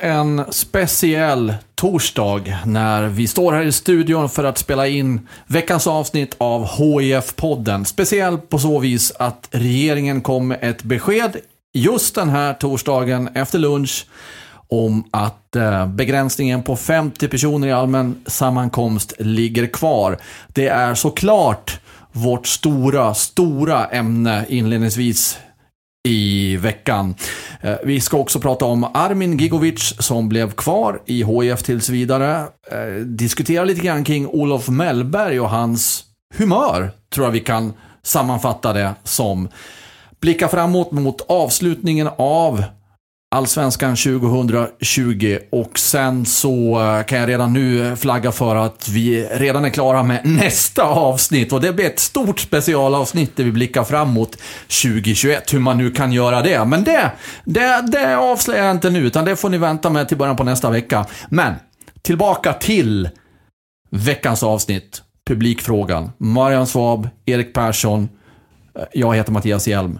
Ännu en speciell torsdag när vi står här i studion för att spela in veckans avsnitt av hif podden Speciell på så vis att regeringen kom med ett besked just den här torsdagen efter lunch om att eh, begränsningen på 50 personer i allmän sammankomst ligger kvar. Det är såklart vårt stora, stora ämne inledningsvis i veckan. Eh, vi ska också prata om Armin Gigovic som blev kvar i HIF tills vidare. Eh, diskutera lite grann kring Olof Mellberg och hans humör, tror jag vi kan sammanfatta det som. Blicka framåt mot avslutningen av Allsvenskan 2020 och sen så eh, kan jag redan nu flagga för att vi redan är klara med nästa avsnitt och det blir ett stort specialavsnitt där vi blickar framåt 2021, hur man nu kan göra det. Men det, det, det avslöjar jag inte nu utan det får ni vänta med till början på nästa vecka. Men tillbaka till veckans avsnitt, publikfrågan. Marian Svab, Erik Persson, eh, jag heter Mattias Hjelm.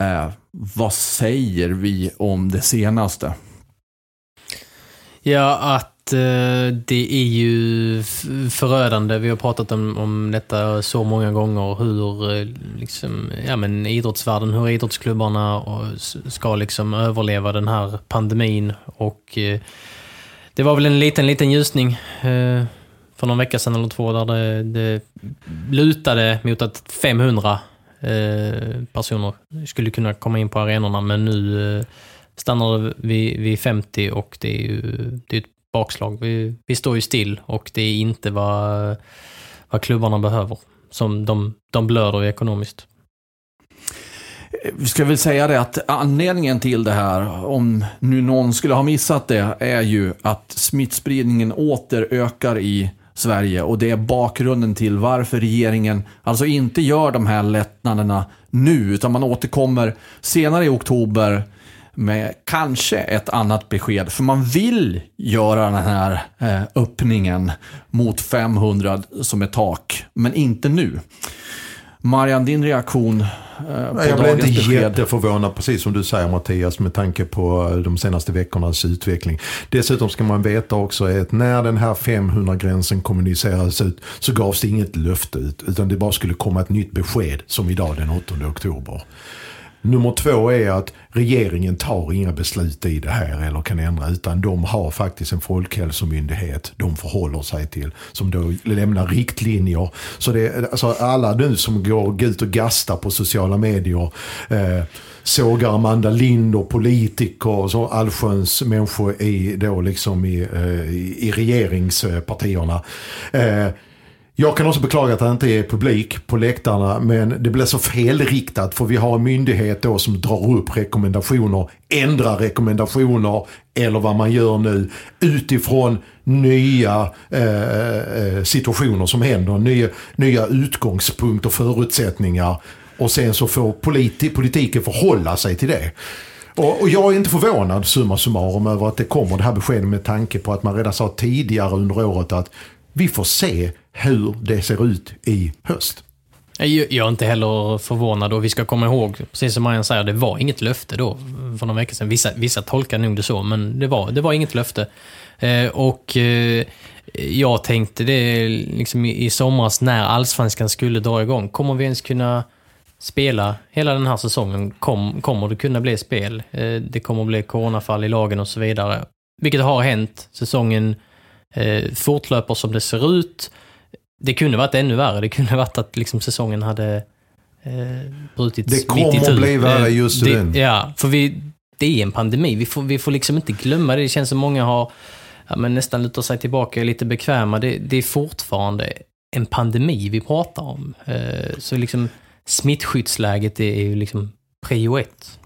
Eh, vad säger vi om det senaste? Ja, att eh, det är ju förödande. Vi har pratat om, om detta så många gånger. Hur eh, liksom, ja, men idrottsvärlden, hur idrottsklubbarna eh, ska liksom överleva den här pandemin. Och eh, det var väl en liten, liten ljusning eh, för någon vecka sedan eller två där det, det lutade mot att 500 Eh, personer skulle kunna komma in på arenorna. Men nu eh, stannar det vid, vid 50 och det är ju det är ett bakslag. Vi, vi står ju still och det är inte vad, vad klubbarna behöver. Som de, de blöder ekonomiskt. Eh, vi ska väl säga det att anledningen till det här, om nu någon skulle ha missat det, är ju att smittspridningen åter ökar i Sverige och det är bakgrunden till varför regeringen alltså inte gör de här lättnaderna nu, utan man återkommer senare i oktober med kanske ett annat besked. För man vill göra den här eh, öppningen mot 500 som ett tak, men inte nu. Marian, din reaktion eh, på jag blev inte besked? jätteförvånad, precis som du säger Mattias, med tanke på eh, de senaste veckornas utveckling. Dessutom ska man veta också att när den här 500-gränsen kommunicerades ut så gavs det inget löfte ut, utan det bara skulle komma ett nytt besked, som idag den 8 oktober. Nummer två är att regeringen tar inga beslut i det här eller kan ändra utan de har faktiskt en folkhälsomyndighet de förhåller sig till som då lämnar riktlinjer. Så det alltså alla nu som går ut och gastar på sociala medier eh, sågar Amanda Lind och politiker och allsköns människor i, då liksom i, eh, i, i regeringspartierna. Eh, jag kan också beklaga att det inte är publik på läktarna men det blir så felriktat för vi har en myndighet då som drar upp rekommendationer, ändrar rekommendationer eller vad man gör nu utifrån nya eh, eh situationer som händer, nya, nya utgångspunkter, förutsättningar och sen så får politi politiken förhålla sig till det. Och, och jag är inte förvånad summa summarum över att det kommer det här beskedet med tanke på att man redan sa tidigare under året att vi får se hur det ser ut i höst. Jag är inte heller förvånad och vi ska komma ihåg, precis som Marianne säger, det var inget löfte då för några veckor sedan. Vissa, vissa tolkar nog det så, men det var, det var inget löfte. Eh, och eh, jag tänkte det liksom i, i somras när allsvenskan skulle dra igång. Kommer vi ens kunna spela hela den här säsongen? Kom, kommer det kunna bli spel? Eh, det kommer bli coronafall i lagen och så vidare. Vilket har hänt. Säsongen eh, fortlöper som det ser ut. Det kunde varit ännu värre. Det kunde varit att liksom säsongen hade eh, brutits Det kommer att bli värre Eh, just det, den. Ja, för vi, det är en pandemi. Vi får, vi får liksom inte glömma det. Det känns som många har ja, men nästan lutar sig tillbaka och är lite bekväma. Det, det är fortfarande en pandemi vi pratar om. Eh, så liksom smittskyddsläget är ju liksom prio ett.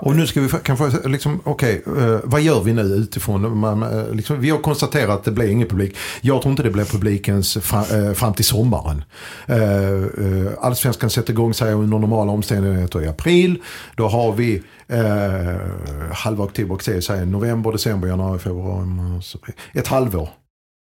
Och nu ska vi kanske, liksom, okej, okay, vad gör vi nu utifrån? Man, eh, liksom, vi har konstaterat att det blir ingen publik. Jag tror inte det blir publikens fram, eh, fram till sommaren. Allsvenskan sätter igång sig under normala omständigheter i april. Då har vi eh, halva oktober, oktober, säger november, december, januari, februari, mars. Ett halvår.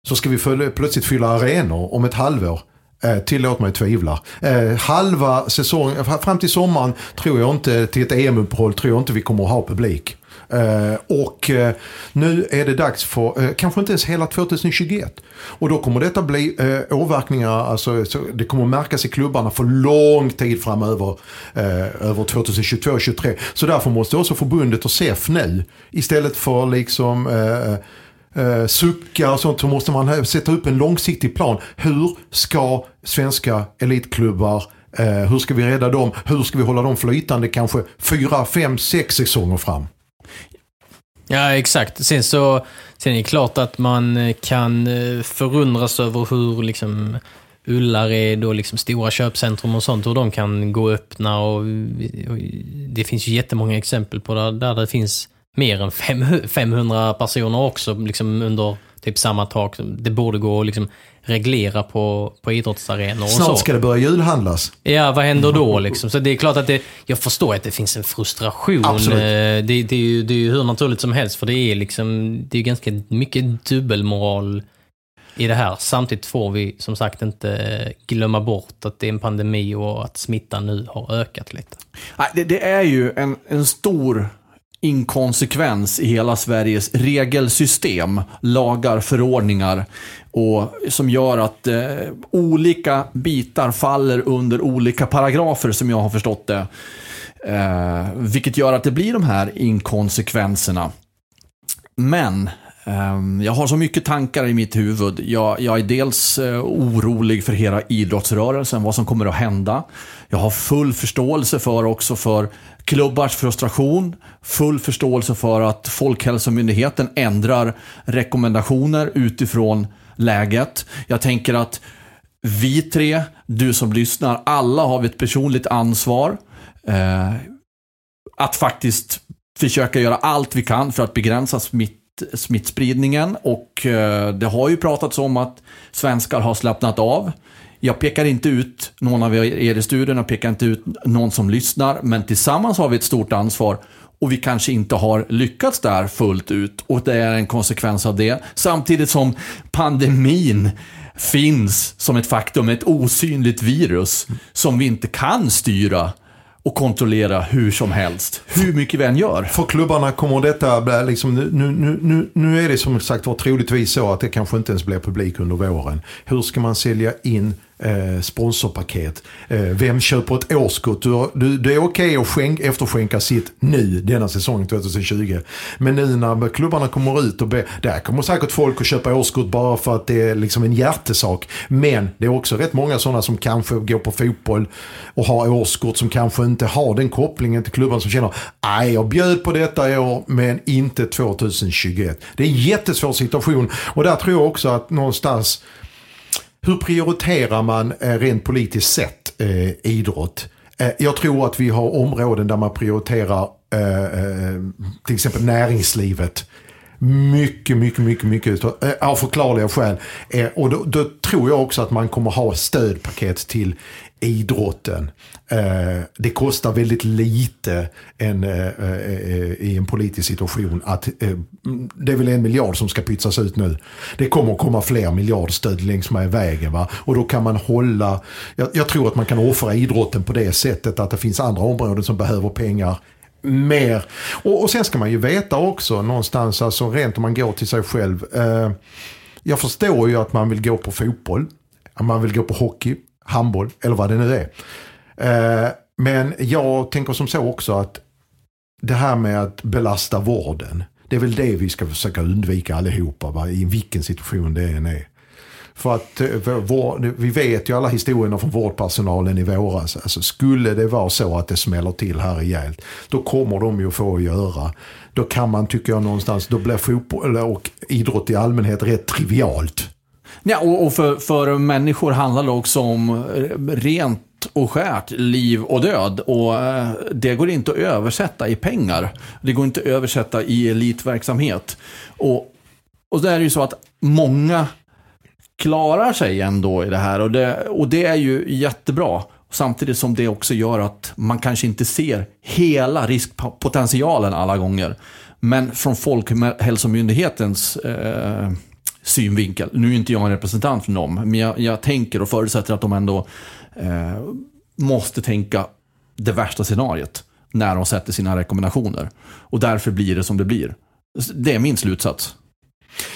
Så ska vi följa, plötsligt fylla arenor om ett halvår. Eh, tillåt mig tvivla. Eh, halva säsongen, eh, fram till sommaren tror jag inte, till ett EM-uppehåll tror jag inte vi kommer att ha publik. Eh, och eh, nu är det dags för, eh, kanske inte ens hela 2021. Och då kommer detta bli eh, åverkningar, alltså så det kommer märkas i klubbarna för lång tid framöver. Eh, över 2022 och 2023. Så därför måste också förbundet och SEF nu, istället för liksom eh, eh, suckar och sånt så måste man sätta upp en långsiktig plan. Hur ska svenska elitklubbar eh, hur ska vi rädda dem? Hur ska vi hålla dem flytande kanske fyra, fem, sex säsonger fram? Ja, exakt. Sen så sen är det klart att man eh, kan eh, förundras över hur liksom Ullared och liksom stora köpcentrum och sånt, hur de kan gå öppna och, och det finns ju jättemånga exempel på där, där det finns mer än fem- 500 personer också liksom under typ samma tak. Det borde gå att liksom reglera på, på idrottsarenor och så. Snart ska det börja julhandlas. Ja, vad händer då liksom? Så det är klart att det, jag förstår att det finns en frustration. Absolut. Eh, Det, det, är ju, det är ju hur naturligt som helst, för det är liksom, det är ganska mycket dubbelmoral i det här. Samtidigt får vi som sagt inte glömma bort att det är en pandemi och att smittan nu har ökat lite. Nej, det, det är ju en, en stor inkonsekvens i hela Sveriges regelsystem, lagar, förordningar och som gör att eh, olika bitar faller under olika paragrafer som jag har förstått det. Eh, vilket gör att det blir de här inkonsekvenserna. Men eh, jag har så mycket tankar i mitt huvud. Jag, jag är dels eh, orolig för hela idrottsrörelsen, vad som kommer att hända. Jag har full förståelse för också för klubbars frustration. Full förståelse för att Folkhälsomyndigheten ändrar rekommendationer utifrån läget. Jag tänker att vi tre, du som lyssnar, alla har vi ett personligt ansvar. Eh, att faktiskt försöka göra allt vi kan för att begränsa smitt, smittspridningen. Och eh, det har ju pratats om att svenskar har slappnat av. Jag pekar inte ut någon av er i studion, jag pekar inte ut någon som lyssnar, men tillsammans har vi ett stort ansvar. Och vi kanske inte har lyckats där fullt ut och det är en konsekvens av det. Samtidigt som pandemin finns som ett faktum, ett osynligt virus som vi inte kan styra och kontrollera hur som helst. Hur mycket vi än gör. För klubbarna kommer detta bli, liksom, nu, nu, nu, nu är det som sagt var troligtvis så att det kanske inte ens blir publik under våren. Hur ska man sälja in eh, sponsorpaket? Eh, vem köper ett årskort? Du, har- du, det är okej att skänk, efterskänka sitt nu, denna säsong 2020. Men nu när klubbarna kommer ut och be, där kommer säkert folk att köpa årskort bara för att det är liksom en hjärtesak. Men det är också rätt många sådana som kanske går på fotboll och har årskort som kanske inte har den kopplingen till klubban som känner nej jag bjöd på detta i år men inte 2021. Det är en jättesvår situation och där tror jag också att någonstans hur prioriterar man eh, rent politiskt sett eh, idrott? Eh, jag tror att vi har områden där man prioriterar eh, eh till exempel näringslivet. Mycket, mycket, mycket, mycket eh, av förklarliga skäl. Och då, då tror jag också att man kommer ha stödpaket till idrotten. Eh, det kostar väldigt lite en, eh, eh, eh i en politisk situation att eh, mm, det är väl en miljard som ska pytsas ut nu. Det kommer komma fler miljardstöd längs med vägen. Va? Och då kan man hålla, jag, jag tror att man kan offra idrotten på det sättet att det finns andra områden som behöver pengar mer. Och, och sen ska man ju veta också någonstans, alltså rent om man går till sig själv. Eh, jag förstår ju att man vill gå på fotboll, att man vill gå på hockey, handboll eller vad det nu är. Eh, men jag tänker som så också att det här med att belasta vården. Det är väl det vi ska försöka undvika allihopa va? i vilken situation det än är. För att eh, vår, vi vet ju alla historierna från vårdpersonalen i våras. Alltså, skulle det vara så att det smäller till här rejält, då kommer de ju få att göra. Då kan man, tycker jag någonstans, då blir fotboll och idrott i allmänhet rätt trivialt. Ja, och, och för, för människor handlar det också om rent och skärt liv och död. Och eh, det går inte att översätta i pengar. Det går inte att översätta i elitverksamhet. Och, och det är ju så att många klarar sig ändå i det här. Och det, och det är ju jättebra. Samtidigt som det också gör att man kanske inte ser hela riskpotentialen alla gånger. Men från Folkhälsomyndighetens eh, synvinkel, nu är inte jag en representant för dem, men jag, jag tänker och förutsätter att de ändå eh, måste tänka det värsta scenariet när de sätter sina rekommendationer. Och därför blir det som det blir. Det är min slutsats.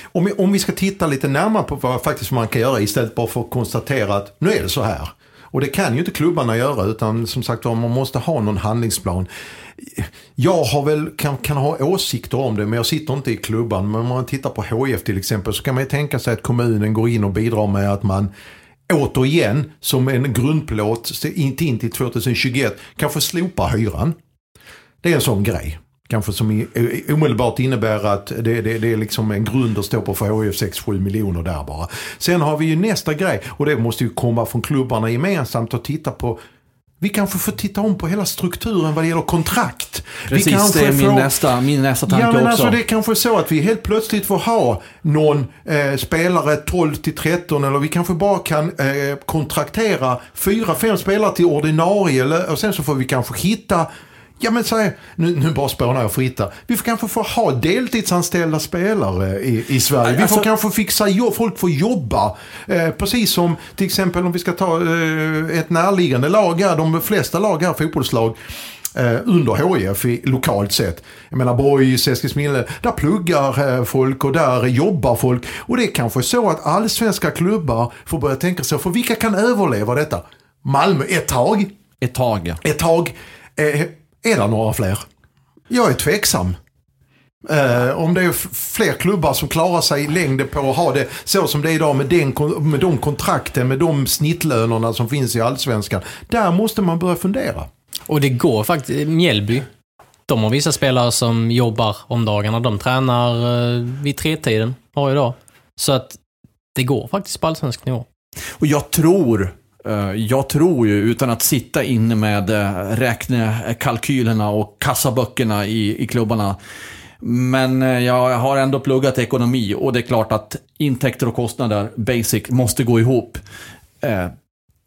Om vi, om vi ska titta lite närmare på vad faktiskt man kan göra istället bara för att konstatera att nu är det så här. Och det kan ju inte klubbarna göra utan som sagt man måste ha någon handlingsplan. Jag har väl, kan, kan ha åsikter om det men jag sitter inte i klubban. Men om man tittar på HF till exempel så kan man ju tänka sig att kommunen går in och bidrar med att man återigen som en grundplåt in till 2021 kanske slopa hyran. Det är en sån grej. Kanske som omedelbart innebär att det, det, det är liksom en grund att stå på för HIF 6-7 miljoner där bara. Sen har vi ju nästa grej och det måste ju komma från klubbarna gemensamt och titta på vi kanske får titta om på hela strukturen vad det gäller kontrakt. Precis, vi kanske det är min, får... nästa, min nästa tanke ja, men också. Alltså, det är kanske så att vi helt plötsligt får ha någon eh, spelare 12 till 13 eller vi kanske bara kan eh, kontraktera 4-5 spelare till ordinarie eller, och sen så får vi kanske hitta Ja men så nu, nu bara spånar jag fritt Vi får kanske få ha deltidsanställda spelare i, i Sverige. Vi får alltså, kanske fixa jobb, folk får jobba. Eh, precis som till exempel om vi ska ta eh, ett närliggande lag här, de flesta lag här, fotbollslag. Eh, under HIF lokalt sett. Jag menar Borgs, Eskilsminne, där pluggar eh, folk och där jobbar folk. Och det är kanske så att allsvenska klubbar får börja tänka sig, för vilka kan överleva detta? Malmö ett tag. Ett tag, ja. Ett tag. Eh, är det några fler? Jag är tveksam. Eh, om det är fler klubbar som klarar sig i längden på att ha det så som det är idag med, den, med de kontrakten, med de snittlönerna som finns i allsvenskan. Där måste man börja fundera. Och det går faktiskt. Mjällby, de har vissa spelare som jobbar om dagarna. De tränar eh, vid tretiden varje dag. Så att det går faktiskt på allsvensk nivå. Och jag tror Eh, jag tror ju, utan att sitta inne med eh, räknekalkylerna och kassaböckerna i, i klubbarna. Men eh, jag har ändå pluggat ekonomi och det är klart att intäkter och kostnader, basic, måste gå ihop.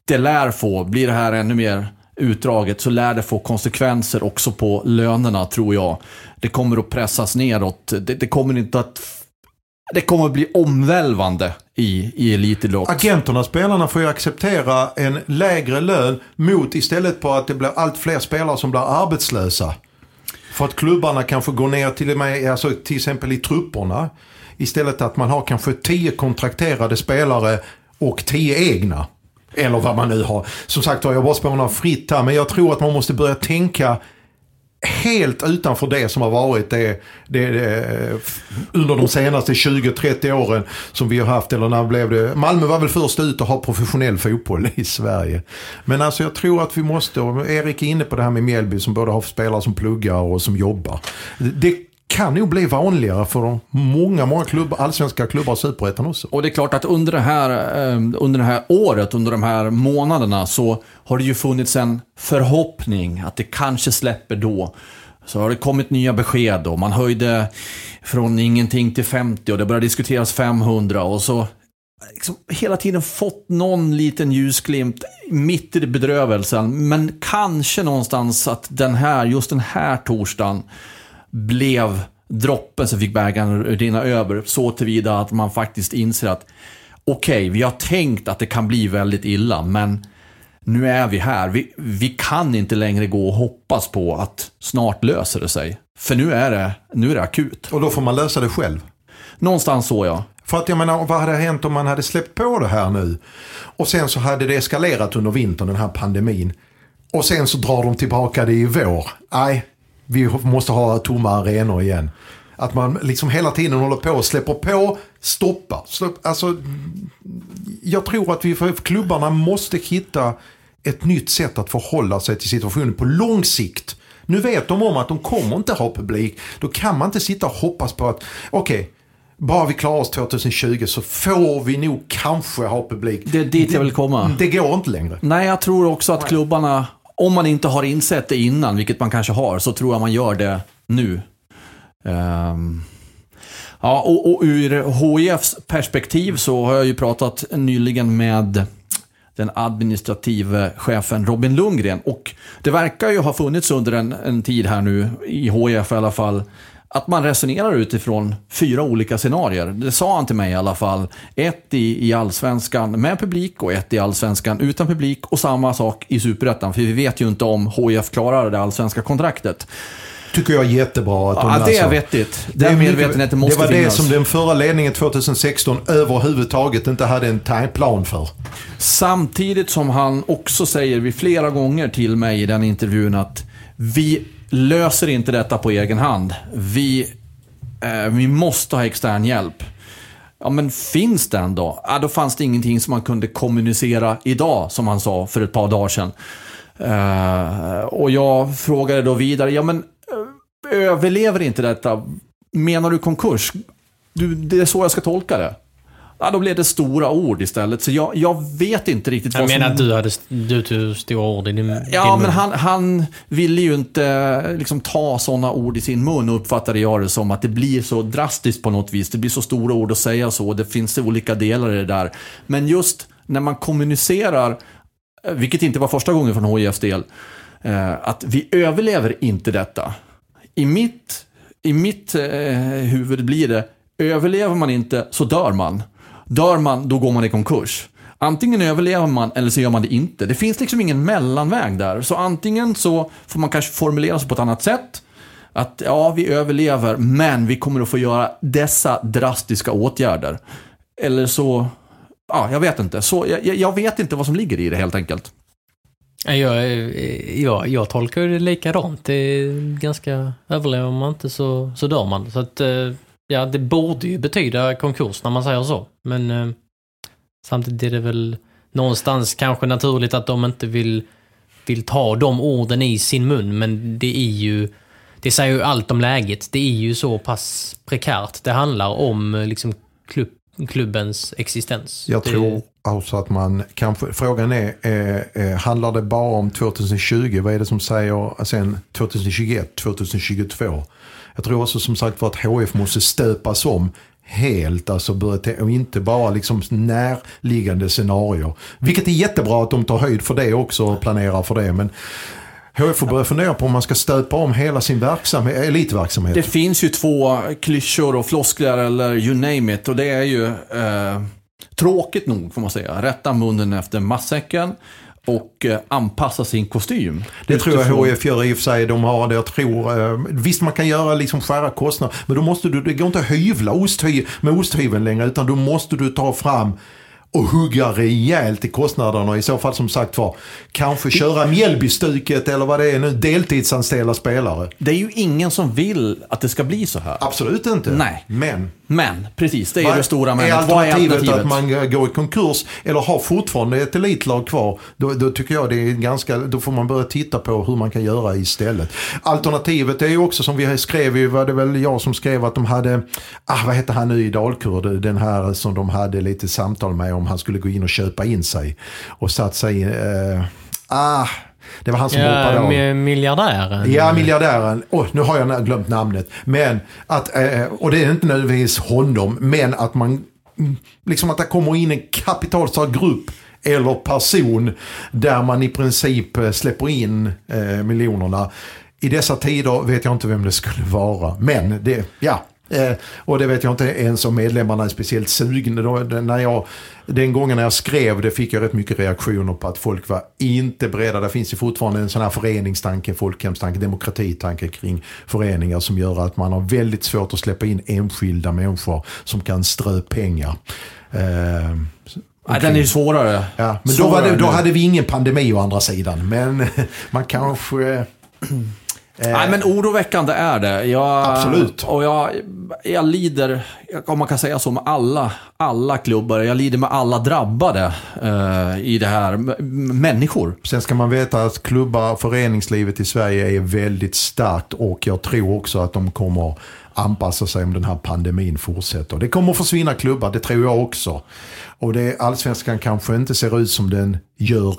Det lär få, blir det här ännu mer utdraget, så lär det få konsekvenser också på lönerna, tror jag. Det kommer att pressas neråt. Det, det kommer inte att det kommer att bli omvälvande i, i elitidrott. Agenterna, spelarna får ju acceptera en lägre lön mot istället på att det blir allt fler spelare som blir arbetslösa. För att klubbarna kanske går ner till och med, alltså till exempel i trupperna. Istället att man har kanske tio kontrakterade spelare och tio egna. Eller vad man nu har. Som sagt jag bara spånar fritt här men jag tror att man måste börja tänka helt utanför det som har varit det, det, det under de senaste 20-30 åren som vi har haft. Eller när blev det? Malmö var väl först ut att ha professionell fotboll i Sverige. Men alltså jag tror att vi måste, och Erik är inne på det här med Mjällby som både har spelare som pluggar och som jobbar. Det kan nog bli vanligare för många, många klubbar, allsvenska klubbar och superettan också. Och det är klart att under det, här, eh, under det här året, under de här månaderna så har det ju funnits en förhoppning att det kanske släpper då. Så har det kommit nya besked och man höjde från ingenting till 50 och det började diskuteras 500 och så liksom hela tiden fått någon liten ljusglimt mitt i bedrövelsen. Men kanske någonstans att den här, just den här torsdagen blev droppen som fick bägaren rinna över. Så tillvida att man faktiskt inser att okej, okay, vi har tänkt att det kan bli väldigt illa, men nu är vi här. Vi, vi kan inte längre gå och hoppas på att snart löser det sig. För nu är det, nu är det akut. Och då får man lösa det själv? Någonstans så ja. För att jag menar, vad hade hänt om man hade släppt på det här nu? Och sen så hade det eskalerat under vintern, den här pandemin. Och sen så drar de tillbaka det i vår. Nej, vi måste ha tomma arenor igen. Att man liksom hela tiden håller på och släpper på, stoppar. Släpp, alltså, jag tror att vi för klubbarna måste hitta ett nytt sätt att förhålla sig till situationen på lång sikt. Nu vet de om att de kommer inte ha publik. Då kan man inte sitta och hoppas på att, okej, okay, bara vi klarar oss 2020 så får vi nog kanske ha publik. Det är dit jag vill komma. Det går inte längre. Nej, jag tror också att klubbarna, om man inte har insett det innan, vilket man kanske har, så tror jag man gör det nu. Um, ja, och, och ur HIFs perspektiv så har jag ju pratat nyligen med den administrative chefen Robin Lundgren. Och det verkar ju ha funnits under en, en tid här nu, i HIF i alla fall, att man resonerar utifrån fyra olika scenarier. Det sa han till mig i alla fall. Ett i, i allsvenskan med publik och ett i allsvenskan utan publik och samma sak i superettan. För vi vet ju inte om HIF klarar det allsvenska kontraktet tycker jag är jättebra. Att de ja, det är vettigt. Den det medvetenheten måste. Det var finnas. det som den förra ledningen 2016 överhuvudtaget inte hade en timeplan för. Samtidigt som han också säger vid flera gånger till mig i den intervjun att vi löser inte detta på egen hand. Vi, eh, vi måste ha extern hjälp. Ja, men finns den då? Ja, då fanns det ingenting som man kunde kommunicera idag, som han sa för ett par dagar sedan. Eh, och jag frågade då vidare, ja men eh, överlever inte detta? Menar du konkurs? Du, det är så jag ska tolka det. Ja, då blev det stora ord istället. Så jag, jag vet inte riktigt jag vad som... Jag menar att du hade du tog stora ord i din, Ja, din men han, han ville ju inte liksom, ta sådana ord i sin mun uppfattade jag det som att det blir så drastiskt på något vis. Det blir så stora ord att säga så. Det finns olika delar i det där. Men just när man kommunicerar, vilket inte var första gången från HIFs del, eh, att vi överlever inte detta. I mitt, i mitt eh, huvud blir det, överlever man inte så dör man. Dör man, då går man i konkurs. Antingen överlever man eller så gör man det inte. Det finns liksom ingen mellanväg där. Så antingen så får man kanske formulera sig på ett annat sätt. Att ja, vi överlever, men vi kommer att få göra dessa drastiska åtgärder. Eller så, ja, jag vet inte. Så, jag, jag vet inte vad som ligger i det helt enkelt. Jag, jag, jag tolkar det likadant. Det är ganska, överlever man inte så, så dör man. Så att eh, Ja, det borde ju betyda konkurs när man säger så. Men eh, samtidigt är det väl någonstans kanske naturligt att de inte vill, vill ta de orden i sin mun. Men det är ju, det säger ju allt om läget. Det är ju så pass prekärt. Det handlar om eh, liksom klubb, klubbens existens. Jag tror alltså att man kanske, frågan är, eh, eh, handlar det bara om 2020? Vad är det som säger sen 2021, 2022? Jag tror också som sagt för att HF måste stöpas om helt, alltså börja och inte bara liksom närliggande scenarier. Vilket är jättebra att de tar höjd för det också och planerar för det. Men HF får börja fundera på om man ska stöpa om hela sin verksamhet, elitverksamhet. Det finns ju två klyschor och floskler eller you name it och det är ju eh, tråkigt nog får man säga. Rätta munnen efter matsäcken och eh, anpassa sin kostym. Det utifrån... tror jag HF gör i och för sig. De har det, jag tror, eh, visst man kan göra liksom skära kostnader, men då måste du, det går inte att hyvla osthy med osthyveln längre, utan då måste du ta fram och hugga rejält i kostnaderna. I så fall som sagt var, kanske köra Mjällbystuket eller vad det är nu, deltidsanställda spelare. Det är ju ingen som vill att det ska bli så här. Absolut inte. Nej. Men. Men, precis. Det är ju det stora men. Är alternativet, alternativet att man går i konkurs eller har fortfarande ett elitlag kvar, då, då, tycker jag det är ganska, då får man börja titta på hur man kan göra istället. Alternativet är ju också som vi skrev, var det väl jag som skrev att de hade, ah, vad hette han nu i Dalkurd, den här som de hade lite samtal med om han skulle gå in och köpa in sig och satt sig, eh, ah, det var han som ja, hoppade av. Miljardären? Ja, miljardären. Oh, nu har jag glömt namnet. Men att, eh, och det är inte nödvändigtvis honom, men att man, mm, liksom att det kommer in en kapitalstark grupp eller person där man i princip eh, släpper in eh, miljonerna. I dessa tider vet jag inte vem det skulle vara, men det, ja, Eh, och det vet jag inte ens om medlemmarna är speciellt sugna. Då, när jag, den gången när jag skrev det fick jag rätt mycket reaktioner på att folk var inte beredda. Det finns ju fortfarande en sån här föreningstanke, folkhemstanke, demokratitanke kring föreningar som gör att man har väldigt svårt att släppa in enskilda människor som kan strö pengar. Eh, Ja, den är ju svårare. Ja, men svårare då, det, då hade vi ingen pandemi å andra sidan. Men man kanske... Nej, men oroväckande är det. Jag, Absolut. Och jag, jag lider, om man kan säga så, med alla, alla klubbar. Jag lider med alla drabbade eh, i det här. M- människor. Sen ska man veta att klubbar, föreningslivet i Sverige är väldigt starkt och jag tror också att de kommer anpassa sig om den här pandemin fortsätter. Det kommer att försvinna klubbar, det tror jag också. Och det, allsvenskan kanske inte ser ut som den gör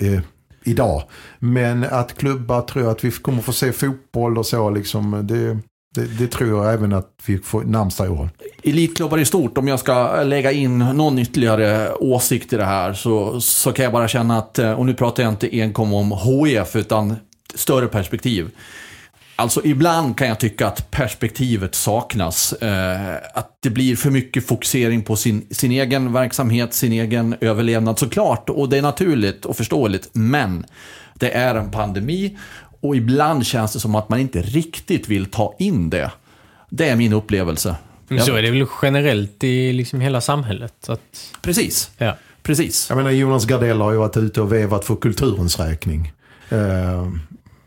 eh, idag. Men att klubbar tror att vi kommer få se fotboll och så liksom. Det, det, det tror jag även att vi får närmsta åren. Elitklubbar i stort, om jag ska lägga in någon ytterligare åsikt i det här så, så kan jag bara känna att, eh, och nu pratar jag inte enkom om HIF utan större perspektiv. Alltså ibland kan jag tycka att perspektivet saknas. Eh, att det blir för mycket fokusering på sin, sin egen verksamhet, sin egen överlevnad såklart. Och det är naturligt och förståeligt. Men det är en pandemi och ibland känns det som att man inte riktigt vill ta in det. Det är min upplevelse. Men så är det väl generellt i liksom hela samhället. Så att, Precis, ja. precis. Jag menar Jonas Gardell har ju varit ute och vevat för kulturens räkning. Eh,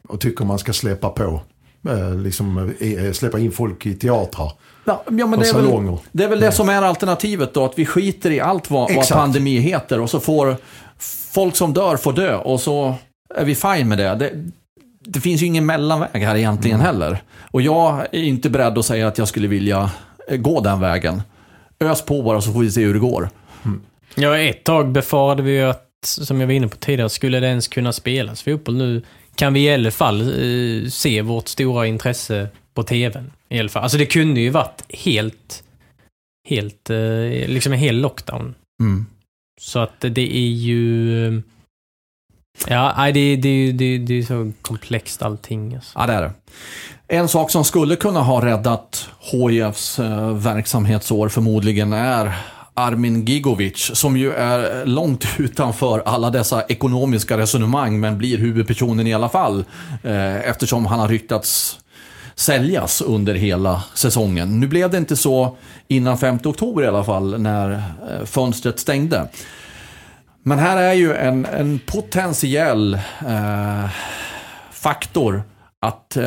och tycker man ska släppa på. Eh, liksom, eh, släppa in folk i teatrar. Ja, men det, är väl, salonger. det är väl det som är alternativet då, att vi skiter i allt vad, vad pandemi heter och så får folk som dör får dö och så är vi fine med det. det. Det finns ju ingen mellanväg här egentligen Mm. heller. Och jag är inte beredd att säga att jag skulle vilja eh, gå den vägen. Ös på bara så får vi se hur det går. Ja, ett tag befarade vi ju att, som jag var inne på tidigare, skulle det ens kunna spelas fotboll nu? Kan vi i alla fall eh, se vårt stora intresse på tvn? I alla fall. Alltså det kunde ju varit helt, helt, eh, liksom en hel lockdown. Mm. Så att det är ju... eh, Ja, nej, det, det, det, det är så komplext allting. Alltså. Ja, det är det. En sak som skulle kunna ha räddat HIFs eh, verksamhetsår förmodligen är Armin Gigovic, som ju är långt utanför alla dessa ekonomiska resonemang, men blir huvudpersonen i alla fall, eh, eftersom han har ryktats säljas under hela säsongen. Nu blev det inte så innan 5 oktober i alla fall, när eh, fönstret stängde. Men här är ju en, en potentiell eh, faktor att eh,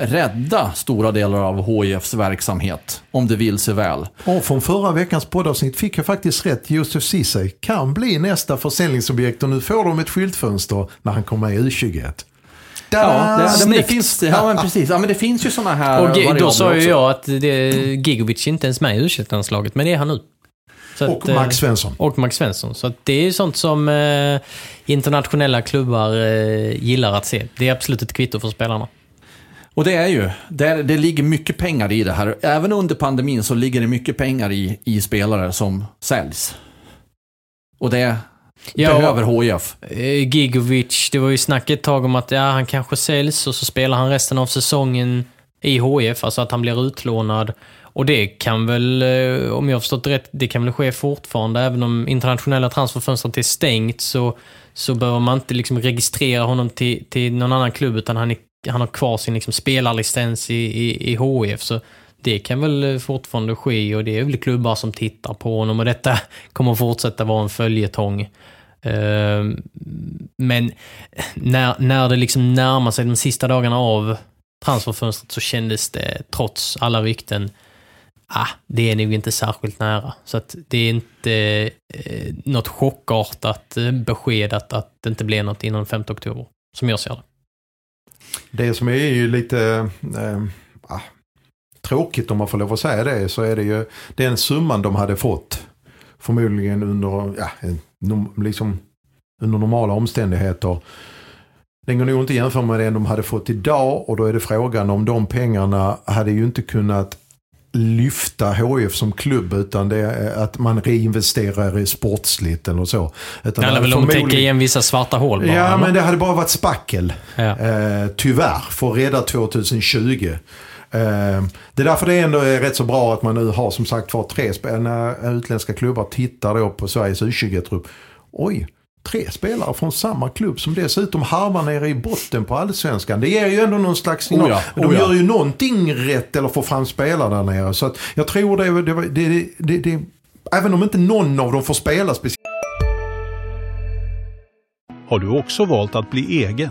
rädda stora delar av HIFs verksamhet, om det vill sig väl. Och från förra veckans poddavsnitt fick jag faktiskt rätt. Josef Ceesay kan bli nästa försäljningsobjekt och nu får de ett skyltfönster när han kommer med i U21. Ja, det, finns, ja, men precis. Ja, men det finns ju sådana här Och då sa ju jag att det, Gigovic inte ens med i u landslaget men det är han nu. Så Och att, eh, Max Svensson. Och Max Svensson. Så att det är ju sånt som eh, internationella klubbar eh, gillar att se. Det är absolut ett kvitto för spelarna. Och det är ju, det, det ligger mycket pengar i det här. Även under pandemin så ligger det mycket pengar i, i spelare som säljs. Och det Ja. behöver HIF. Eh, Gigovic, det var ju snack ett tag om att ja, han kanske säljs och så spelar han resten av säsongen i HIF, alltså att han blir utlånad. Och det kan väl, eh, om jag har förstått rätt, det kan väl ske fortfarande. Även om internationella transferfönstret är stängt så, så behöver man inte liksom registrera honom till, till någon annan klubb utan han, är, han har kvar sin liksom spelarlicens i, i, i HIF. Så det kan väl eh, fortfarande ske och det är väl klubbar som tittar på honom och detta kommer fortsätta vara en följetong. Ehm, men när, när det liksom närmar sig de sista dagarna av transferfönstret så kändes det, trots alla rykten, ah, det är nog inte särskilt nära. Så att det är inte eh, något chockartat eh, besked att, att det inte blir något innan 5 oktober, som jag ser det. Det som är ju lite äh, tråkigt om man får lov att säga det så är det ju den summan de hade fått förmodligen under, ja, liksom, under normala omständigheter. Den går nog inte att jämföra med den de hade fått idag och då är det frågan om de pengarna hade ju inte kunnat lyfta HF som klubb utan det är att man reinvesterar i sportsligt eller så. Utan Det handlar väl om att täcka igen vissa svarta hål bara, Ja, eller? men det hade bara varit spackel. Ja. Eh, tyvärr, för att rädda 2020. Eh, det är därför det ändå är rätt så bra att man nu har som sagt var tre utländska klubbar tittar då på Sveriges U20-trupp. Oj, tre spelare från samma klubb som dessutom harvar nere i botten på allsvenskan. Det ger ju ändå någon slags signal. Oh ja, De oh ja. gör ju någonting rätt eller får fram spelare där nere. Så att jag tror det, det, det, det, det, det Även om inte någon av dem får spela speciellt Har du också valt att bli egen?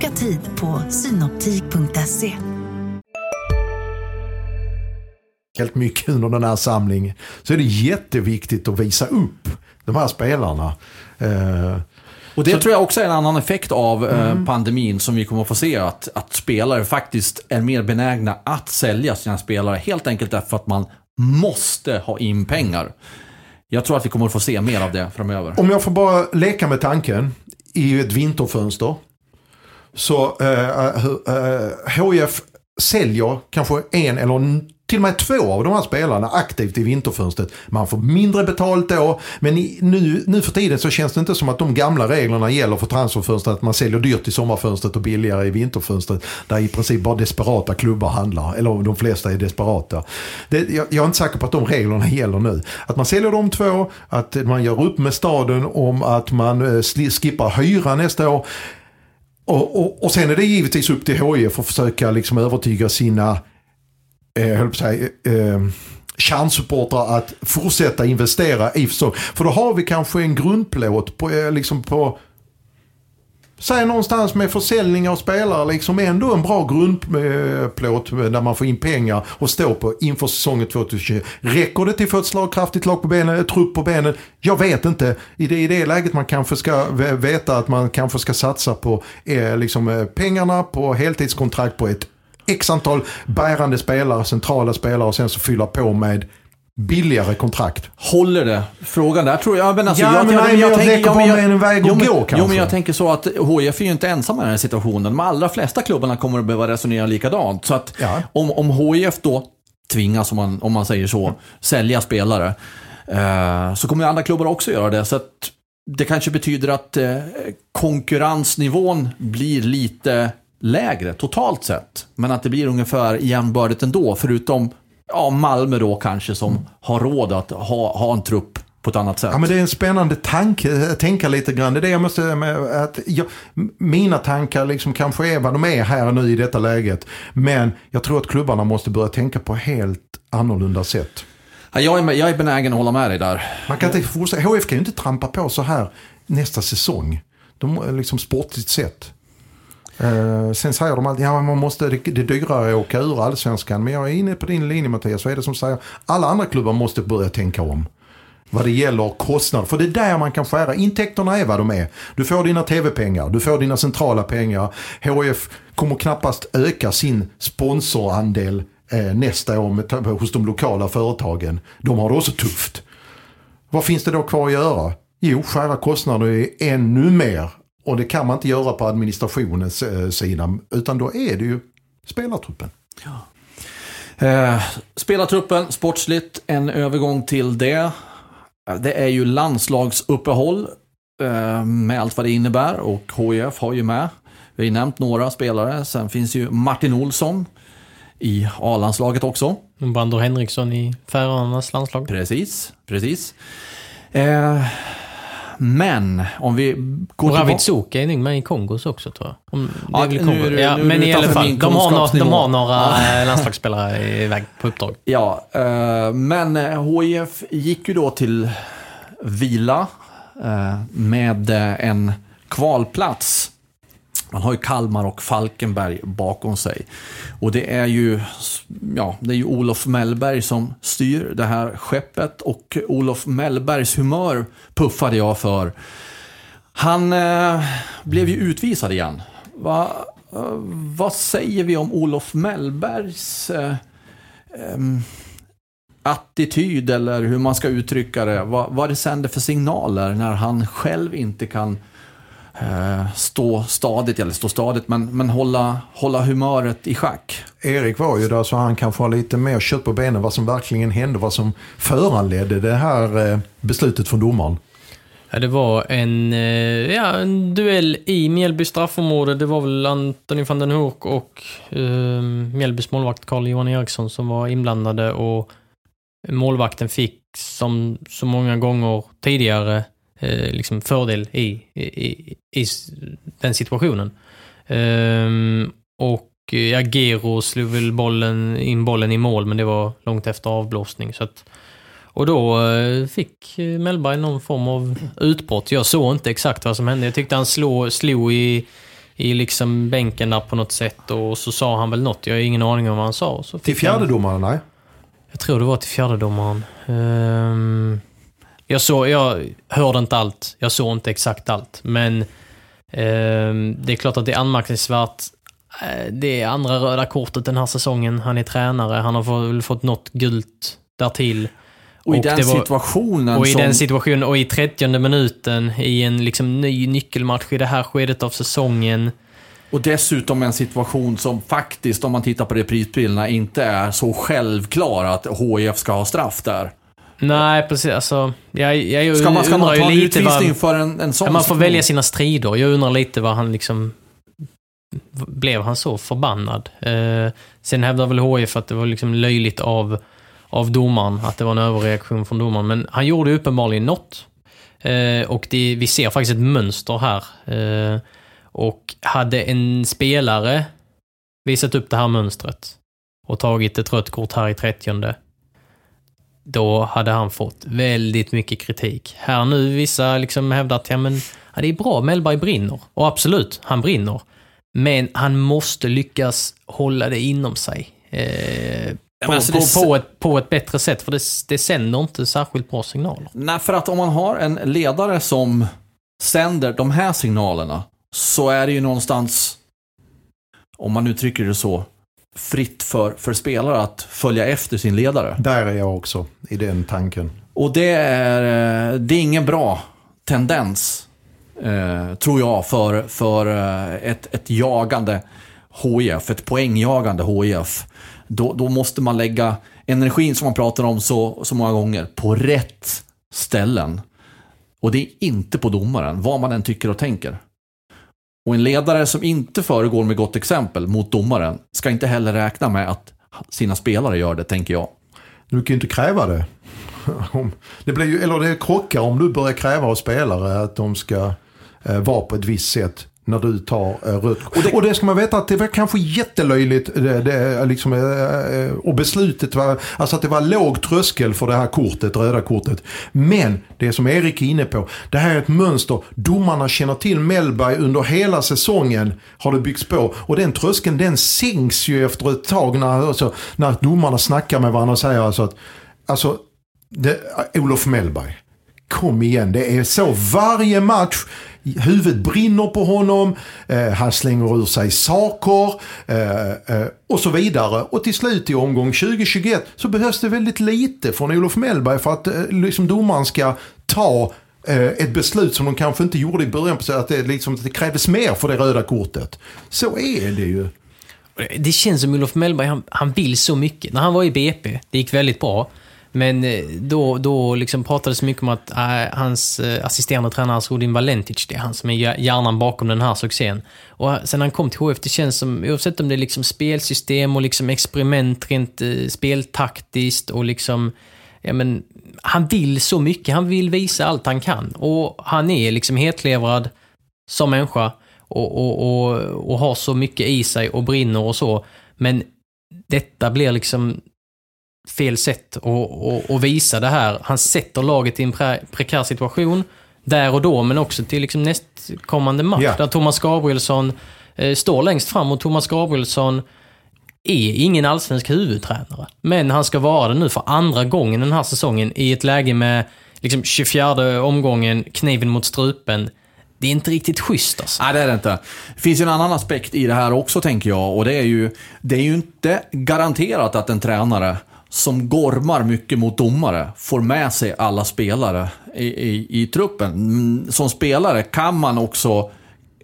Boka tid på synoptik.se. Helt mycket under den här samlingen. Så är det jätteviktigt att visa upp de här spelarna. Eh, Och det tror jag också är en annan effekt av eh, Mm. pandemin som vi kommer att få se. Att, att spelare faktiskt är mer benägna att sälja sina spelare. Helt enkelt därför att man måste ha in pengar. Jag tror att vi kommer att få se mer av det framöver. Om jag får bara leka med tanken i ett vinterfönster. Så eh, eh HIF eh, säljer kanske en eller till och med två av de här spelarna aktivt i vinterfönstret. Man får mindre betalt då. Men i, nu, nu för tiden så känns det inte som att de gamla reglerna gäller för transferfönstret. Att man säljer dyrt i sommarfönstret och billigare i vinterfönstret. Där i princip bara desperata klubbar handlar. Eller de flesta är desperata. Det, jag, jag är inte säker på att de reglerna gäller nu. Att man säljer de två, att man gör upp med staden om att man eh, skippar hyra nästa år. Och, och, och sen är det givetvis upp till HIF att försöka liksom övertyga sina eh, eh, kärnsupportrar att fortsätta investera i säsong. För då har vi kanske en grundplåt på, eh, liksom på Säg någonstans med försäljning av spelare, liksom ändå en bra grundplåt eh, där man får in pengar och stå på inför säsongen 2020. Räcker det till att få ett slagkraftigt lag på benen, ett trupp på benen? Jag vet inte. I det, I det läget man kanske ska veta att man kanske ska satsa på eh, liksom, eh, pengarna på heltidskontrakt på ett x antal bärande spelare, centrala spelare och sen så fylla på med billigare kontrakt. Håller det? Frågan där tror jag. Men alltså, Ja, jag, men nej, men jag tänker- leker ja, men en väg att jo, men- gå, Jo, kanske. men jag tänker så att HIF är ju inte ensamma i den här situationen. De allra flesta klubbarna kommer att behöva resonera likadant. Så att Ja. om, om HIF då tvingas, om man, om man säger så, sälja spelare, eh, så kommer andra klubbar också göra det. Så att det kanske betyder att eh, konkurrensnivån blir lite lägre totalt sett. Men att det blir ungefär jämnbördigt ändå, förutom ja, Malmö då kanske som har råd att ha, ha en trupp på ett annat sätt. Ja, men det är en spännande tanke, tänka lite grann. Det är det jag måste, att jag, mina tankar liksom kanske är vad de är här nu i detta läget. Men jag tror att klubbarna måste börja tänka på helt annorlunda sätt. Ja, jag, är, jag är benägen att hålla med dig där. Man kan inte fortsätta, HF kan ju inte trampa på så här nästa säsong. De, liksom sportligt sett. Uh, sen säger de alltid, ja man måste, det, det är dyrare att åka ur allsvenskan. Men jag är inne på din linje Mattias, vad är det som säger, alla andra klubbar måste börja tänka om. Vad det gäller kostnader. För det är där man kan skära. Intäkterna är vad de är. Du får dina tv-pengar, du får dina centrala pengar. HF kommer knappast öka sin sponsorandel eh, nästa år med, hos de lokala företagen. De har det också tufft. Vad finns det då kvar att göra? Jo, skära kostnader ännu mer. Och det kan man inte göra på administrationens eh, sida. Utan då är det ju spelartruppen. Eh, spelartruppen, sportsligt, en övergång till det. Eh, Det är ju landslagsuppehåll eh, med allt vad det innebär och HIF har ju med. Vi har ju nämnt några spelare. Sen finns ju Martin Olsson i A-landslaget också. Bandor Henriksson i Färöarnas landslag. Precis, precis. Eh, men om vi går Och Ravid tillbaka... Soka är nog med i Kongos också tror jag. Om, det Ja, är väl nu Kongo. du- ja, nu men i alla fall, de har, några, de har några eh, landslagsspelare iväg på uppdrag. Ja, eh, men eh, HIF gick ju då till vila eh, med eh, en kvalplats. Man har ju Kalmar och Falkenberg bakom sig. Och det är ju, ja, det är ju Olof Mellberg som styr det här skeppet. Och Olof Mellbergs humör puffade jag för. Han eh, blev ju utvisad igen. Va, eh, vad säger vi om Olof Mellbergs eh, attityd eller hur man ska uttrycka det. Vad, vad det sänder för signaler när han själv inte kan eh, stå stadigt, eller stå stadigt, men, men hålla, hålla humöret i schack. Erik var ju där så han kan få lite mer kött på benen vad som verkligen hände, vad som föranledde det här eh, beslutet från domaren. Ja, det var en, eh, ja, en duell i Mjällby straffområde. Det var väl Antoni van den Hoek och eh, Mjällbys målvakt Carl-Johan Eriksson som var inblandade och målvakten fick som så många gånger tidigare eh, liksom fördel i, i, i, den situationen. Ehm, och ja, Gero slog väl bollen, in bollen i mål, men det var långt efter avblåsning. Så att, och då eh, fick Mellberg någon form av utbrott. Jag såg inte exakt vad som hände. Jag tyckte han slog, slog i, i liksom bänken där på något sätt och så sa han väl något. Jag har ingen aning om vad han sa. Så till fjärdedomaren, nej? Jag tror det var till fjärdedomaren. Um, jag, såg, jag hörde inte allt. Jag såg inte exakt allt. Men um, det är klart att det är anmärkningsvärt. Eh, det är andra röda kortet den här säsongen. Han är tränare. Han har väl fått något gult därtill. Och i och den situationen Och i som... den situationen, och i 30 minuten i en liksom ny nyckelmatch i det här skedet av säsongen. Och dessutom en situation som faktiskt, om man tittar på reprisbilderna, inte är så självklar att HIF ska ha straff där. Nej, precis. Alltså, jag, jag ska man, ska man ta en utvisning för en, en sån Man får välja sina strider. Jag undrar lite vad han liksom... Blev han så förbannad? Eh, sen hävdar väl HIF att det var liksom löjligt av, av domaren, att det var en överreaktion från domaren. Men han gjorde uppenbarligen något. Eh, och det, vi ser faktiskt ett mönster här. Eh, och hade en spelare visat upp det här mönstret och tagit ett rött kort här i 30 då hade han fått väldigt mycket kritik. Här nu, vissa liksom hävdar att ja, men, ja, det är bra, Mellberg brinner. Och absolut, han brinner. Men han måste lyckas hålla det inom sig. Eh, på, alltså på, på, ett, på ett bättre sätt, för det, det sänder inte särskilt bra signaler. Nej, för att om man har en ledare som sänder de här signalerna, så är det ju någonstans, om man uttrycker det så, fritt för, för spelare att följa efter sin ledare. Där är jag också, i den tanken. Och det är, eh, det är ingen bra tendens, eh, tror jag, för, för eh, ett, ett jagande HIF, ett poängjagande HIF. Då, då måste man lägga energin som man pratar om så, så många gånger på rätt ställen. Och det är inte på domaren, vad man än tycker och tänker. Och en ledare som inte föregår med gott exempel mot domaren ska inte heller räkna med att sina spelare gör det, tänker jag. Du kan ju inte kräva det. Det blir ju, eller det krockar om du börjar kräva av spelare att de ska eh, vara på ett visst sätt när du tar eh, rött och det, och det ska man veta att det var kanske jättelöjligt det, det, liksom, eh, och beslutet var, alltså att det var låg tröskel för det här kortet, röda kortet. Men det som Erik är inne på, det här är ett mönster. Domarna känner till Mellberg under hela säsongen har det byggts på och den tröskeln den sänks ju efter ett tag när, alltså, när domarna snackar med varandra och säger alltså att alltså, det, Olof Mellberg kom igen, det är så varje match huvudet brinner på honom, eh, han slänger ur sig saker eh, eh, och så vidare. Och till slut i omgång 2021 så behövs det väldigt lite från Olof Mellberg för att eh, liksom domaren ska ta eh, ett beslut som de kanske inte gjorde i början, så att det, liksom, det krävdes mer för det röda kortet. Så är det ju. Det känns som Olof Mellberg, han, han vill så mycket. När han var i BP, det gick väldigt bra. Men eh, då, då liksom pratades mycket om att äh, hans äh, assisterande tränare Rodin Valentic, det är han som är hjärnan bakom den här succén. Och sen han kom till HF, det känns som, oavsett om det är liksom spelsystem och liksom experiment rent äh, speltaktiskt och liksom, ja men, han vill så mycket, han vill visa allt han kan. Och han är liksom hetlevrad som människa och, och, och, och har så mycket i sig och brinner och så. Men detta blir liksom fel sätt att, visa det här. Han sätter laget i en pre prekär situation där och då, men också till liksom nästkommande match. Yeah. Där Thomas Gabrielsson eh, står längst fram och Thomas Gabrielsson är ingen allsvensk huvudtränare. Men han ska vara det nu för andra gången den här säsongen i ett läge med liksom 24 omgången, kniven mot strupen. Det är inte riktigt schysst alltså. Nej, det är det inte. Det finns ju en annan aspekt i det här också, tänker jag. Och det är ju, det är ju inte garanterat att en tränare som gormar mycket mot domare får med sig alla spelare i, i, i truppen. Mm, som spelare kan man också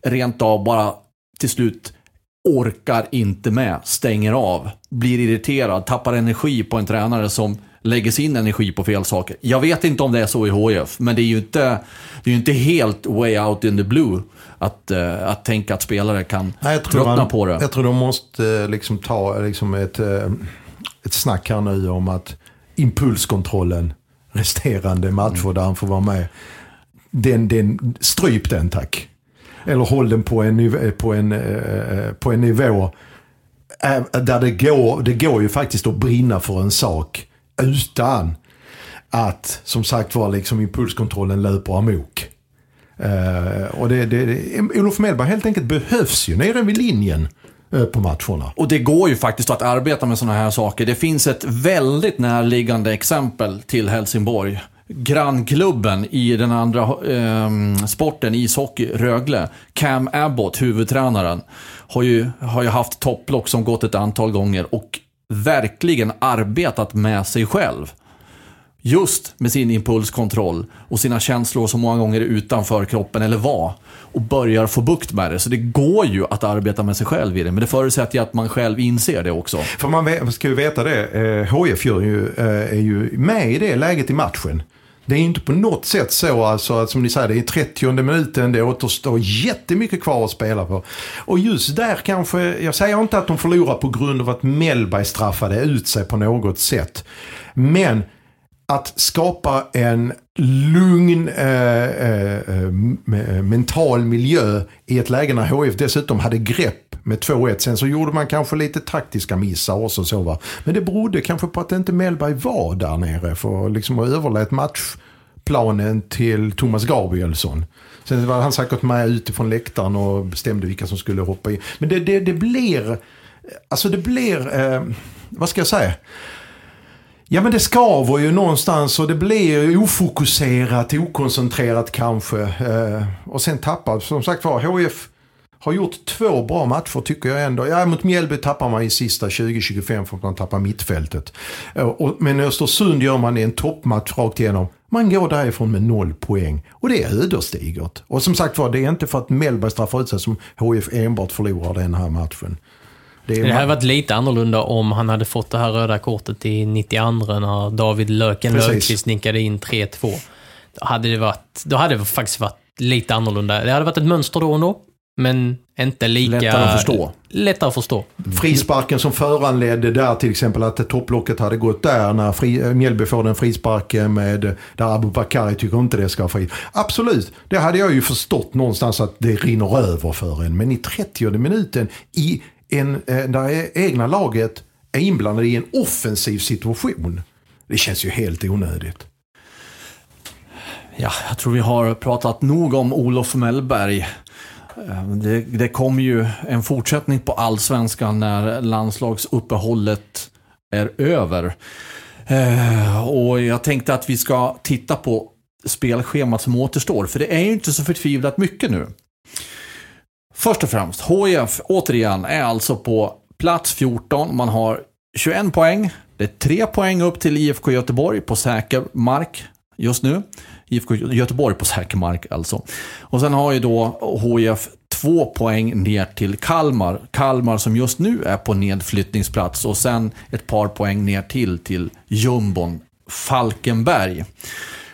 rent av bara till slut orkar inte med, stänger av, blir irriterad, tappar energi på en tränare som lägger sin energi på fel saker. Jag vet inte om det är så i HIF, men det är ju inte, det är inte helt way out in the blue att, uh, att tänka att spelare kan Nej, tröttna man, på det. Jag tror de måste eh, liksom ta liksom ett, eh, ett snack här nu om att impulskontrollen resterande matcher där han får vara med. Den, den, stryp den tack. Eller håll den på en nivå, på en, eh, på en nivå eh, där det går, det går ju faktiskt att brinna för en sak utan att som sagt var liksom impulskontrollen löper amok. Uh, och det, det, det, Olof Mellberg helt enkelt behövs ju nere vid linjen Eh, på matcherna. Och det går ju faktiskt att arbeta med sådana här saker. Det finns ett väldigt närliggande exempel till Helsingborg. Grannklubben i den andra eh, sporten, ishockey, Rögle. Cam Abbott, huvudtränaren, har ju, har ju haft topplock som gått ett antal gånger och verkligen arbetat med sig själv. Just med sin impulskontroll och sina känslor som många gånger är utanför kroppen eller var. Och börjar få bukt med det. Så det går ju att arbeta med sig själv i det. Men det förutsätter ju att man själv inser det också. För man ska ju veta det. Eh, HF ju, eh, är ju med i det läget i matchen. Det är inte på något sätt så alltså att som ni säger, det är 30 minuten, det återstår jättemycket kvar att spela på. Och just där kanske, jag säger inte att de förlorar på grund av att Mellberg straffade ut sig på något sätt. Men att skapa en lugn eh, eh, eh, eh, mental miljö i ett läge när HF dessutom hade grepp med 2-1. Sen så gjorde man kanske lite taktiska missar också så va. Men det berodde kanske på att inte Mellberg var där nere för liksom att överlät matchplanen till Thomas Gabrielsson. Sen var han säkert med utifrån läktaren och bestämde vilka som skulle hoppa in. Men det, det, det blir, alltså det blir, eh, vad ska jag säga? Ja men det skaver ju någonstans och det blir ofokuserat, okoncentrerat kanske. Eh, och sen tappar, som sagt var, HF har gjort två bra matcher tycker jag ändå. Ja, mot Mjällby tappar man i sista 20-25 för att man tappar mittfältet. Eh, och, men Östersund gör man i en toppmatch rakt igenom. Man går därifrån med noll poäng. Och det är ödesdigert. Och som sagt var, det är inte för att Mellberg straffar ut sig som HF enbart förlorar den här matchen. Det, det hade varit lite annorlunda om han hade fått det här röda kortet i 92 när David Löken Löfqvist nickade in 3-2. Då hade, det varit, då hade det faktiskt varit lite annorlunda. Det hade varit ett mönster då och då. Men inte lika... Lättare att förstå. Lättare att förstå. Frisparken som föranledde där till exempel att topplocket hade gått där när fri, Mjällby får den frisparken med där Abu Bakari tycker inte det ska vara fri. Absolut, det hade jag ju förstått någonstans att det rinner över för en. Men i 30 minuten i en, eh, där egna laget är inblandade i en offensiv situation. Det känns ju helt onödigt. Ja, jag tror vi har pratat nog om Olof Mellberg. Eh, det, det kommer ju en fortsättning på allsvenskan när landslagsuppehållet är över. Eh, och jag tänkte att vi ska titta på spelschemat som återstår, för det är ju inte så förtvivlat mycket nu. Först och främst, HIF återigen är alltså på plats 14. Man har 21 poäng. Det är 3 poäng upp till IFK Göteborg på säker mark just nu. IFK Göteborg på säker mark alltså. Och sen har ju då HIF två poäng ner till Kalmar. Kalmar som just nu är på nedflyttningsplats och sen ett par poäng ner till till jumbon Falkenberg.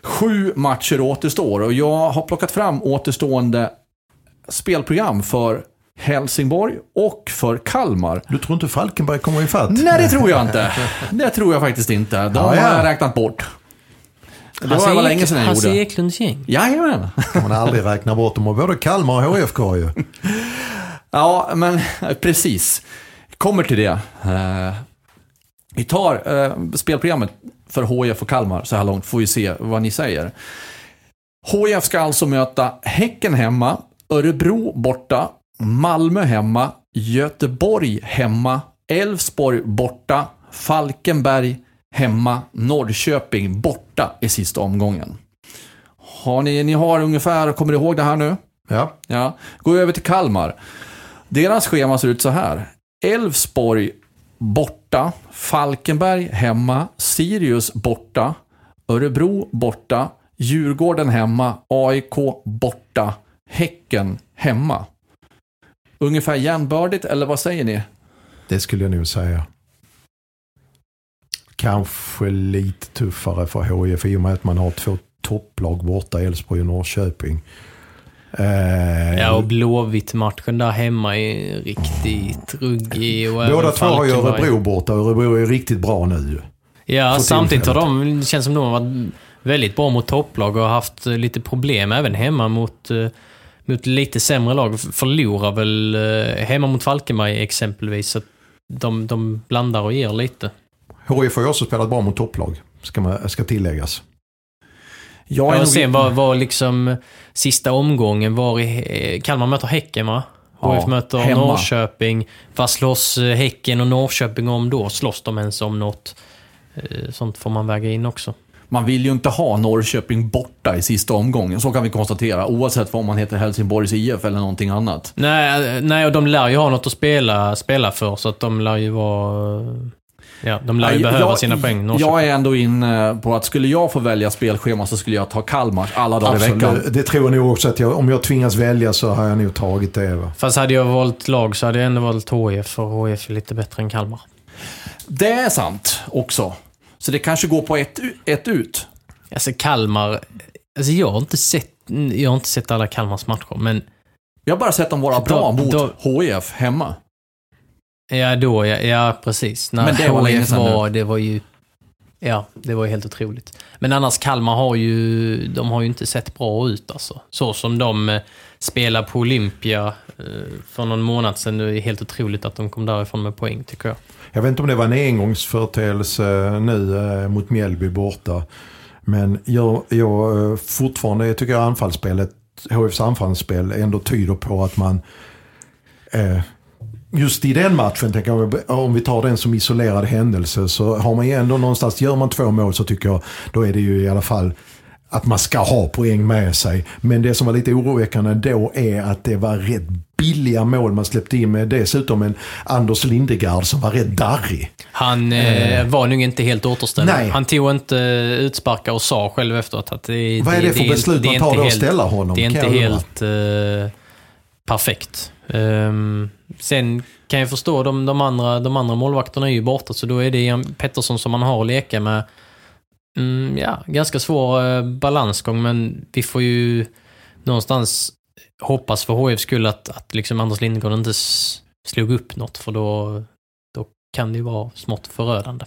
Sju matcher återstår och jag har plockat fram återstående spelprogram för Helsingborg och för Kalmar. Du tror inte Falkenberg kommer ifatt? Nej, det tror jag inte. Det tror jag faktiskt inte. De ja, ja. har jag räknat bort. Det Hasse var länge sedan jag Hasse gjorde. Eklunds gäng. Jajamän. kan man aldrig räkna bort. De har både Kalmar och HFK ju. Ja, men precis. Kommer till det. Uh, vi tar uh, spelprogrammet för HF och Kalmar så här långt, får vi se vad ni säger. HF ska alltså möta Häcken hemma, Örebro borta, Malmö hemma, Göteborg hemma, Elfsborg borta, Falkenberg hemma, Norrköping borta i sista omgången. Har ni, ni har ungefär, kommer ni ihåg det här nu? Ja. ja. Gå över till Kalmar. Deras schema ser ut så här. Elfsborg borta, Falkenberg hemma, Sirius borta, Örebro borta, Djurgården hemma, AIK borta, Häcken hemma. Ungefär jämnbördigt, eller vad säger ni? Det skulle jag nog säga. kanske lite tuffare för HIF i och med att man har två topplag borta, Elfsborg och Norrköping. Eh, Ja, och Blåvitt-matchen där hemma är riktigt ruggig. Och Båda två har ju. Örebro borta. Örebro är riktigt bra nu. Ja, samtidigt har de, det känns som de har varit väldigt bra mot topplag och har haft lite problem även hemma mot, eh, mot lite sämre lag. Förlorar väl eh, hemma mot Falkenberg exempelvis. Så de, de blandar och ger lite. HIF har ju också spelat bra mot topplag, ska, man, ska tilläggas. Jag Ja, och sen var, var liksom sista omgången var i... eh, Kalmar möter Häcken va? Ja, HIF möter hemma. Norrköping. Vad slåss eh, Häcken och Norrköping om då? Slåss de ens om något? Sånt får man väga in också. Man vill ju inte ha Norrköping borta i sista omgången, så kan vi konstatera. Oavsett vad man heter Helsingborgs IF eller någonting annat. Nej, nej, och de lär ju ha något att spela, spela för, så att de lär ju vara... Ja, de lär ju Nej, behöva jag- sina poäng. Norrköping. Jag är ändå inne på att skulle jag få välja spelschema så skulle jag ta Kalmar alla dagar i veckan. Absolut. Det tror jag nog också att jag, om jag tvingas välja så har jag nog tagit det. Va? Fast hade jag valt lag så hade jag ändå valt HIF, för HIF är lite bättre än Kalmar. Det är sant också. Så det kanske går på ett, ett ut. Alltså Kalmar... Alltså jag har inte sett, jag har inte sett alla Kalmars matcher, men Jag har bara sett dem vara Då- bra mot då- HIF hemma. ja, då, ja, ja precis. När Men det var HIF sedan var, det var ju... Ja, det var ju helt otroligt. Men annars, Kalmar har ju, de har ju inte sett bra ut alltså. Så som de eh, spelar på Olympia eh, för någon månad sedan. Det är helt otroligt att de kom därifrån med poäng, tycker jag. Jag vet inte om det var en engångsföreteelse eh, nu mot Mjällby borta. Men jag, jag fortfarande fortfarande tycker jag anfallsspelet, HFs anfallsspel ändå tyder på att man eh, Just i den matchen, tänker jag, om vi tar den som isolerad händelse, så har man ju ändå någonstans, gör man två mål så tycker jag, då är det ju i alla fall att man ska ha poäng med sig. Men det som var lite oroväckande då är att det var rätt billiga mål man släppte in med dessutom en Anders Lindegard som var rätt darrig. Han eh, var nog inte helt återställd. Nej. Han tog inte utsparkar och sa själv efteråt att det, Vad är det för beslut man tar då att ställa honom? Det är inte helt eh, perfekt. Um, sen kan jag förstå, de, de, andra, de andra målvakterna är ju borta, så då är det Pettersson som man har att leka med. Mm, ja, ganska svår eh, balansgång, men vi får ju någonstans hoppas för HIFs skull att, att liksom Anders Lindgård inte slog upp något, för då, då kan det ju vara smått förödande.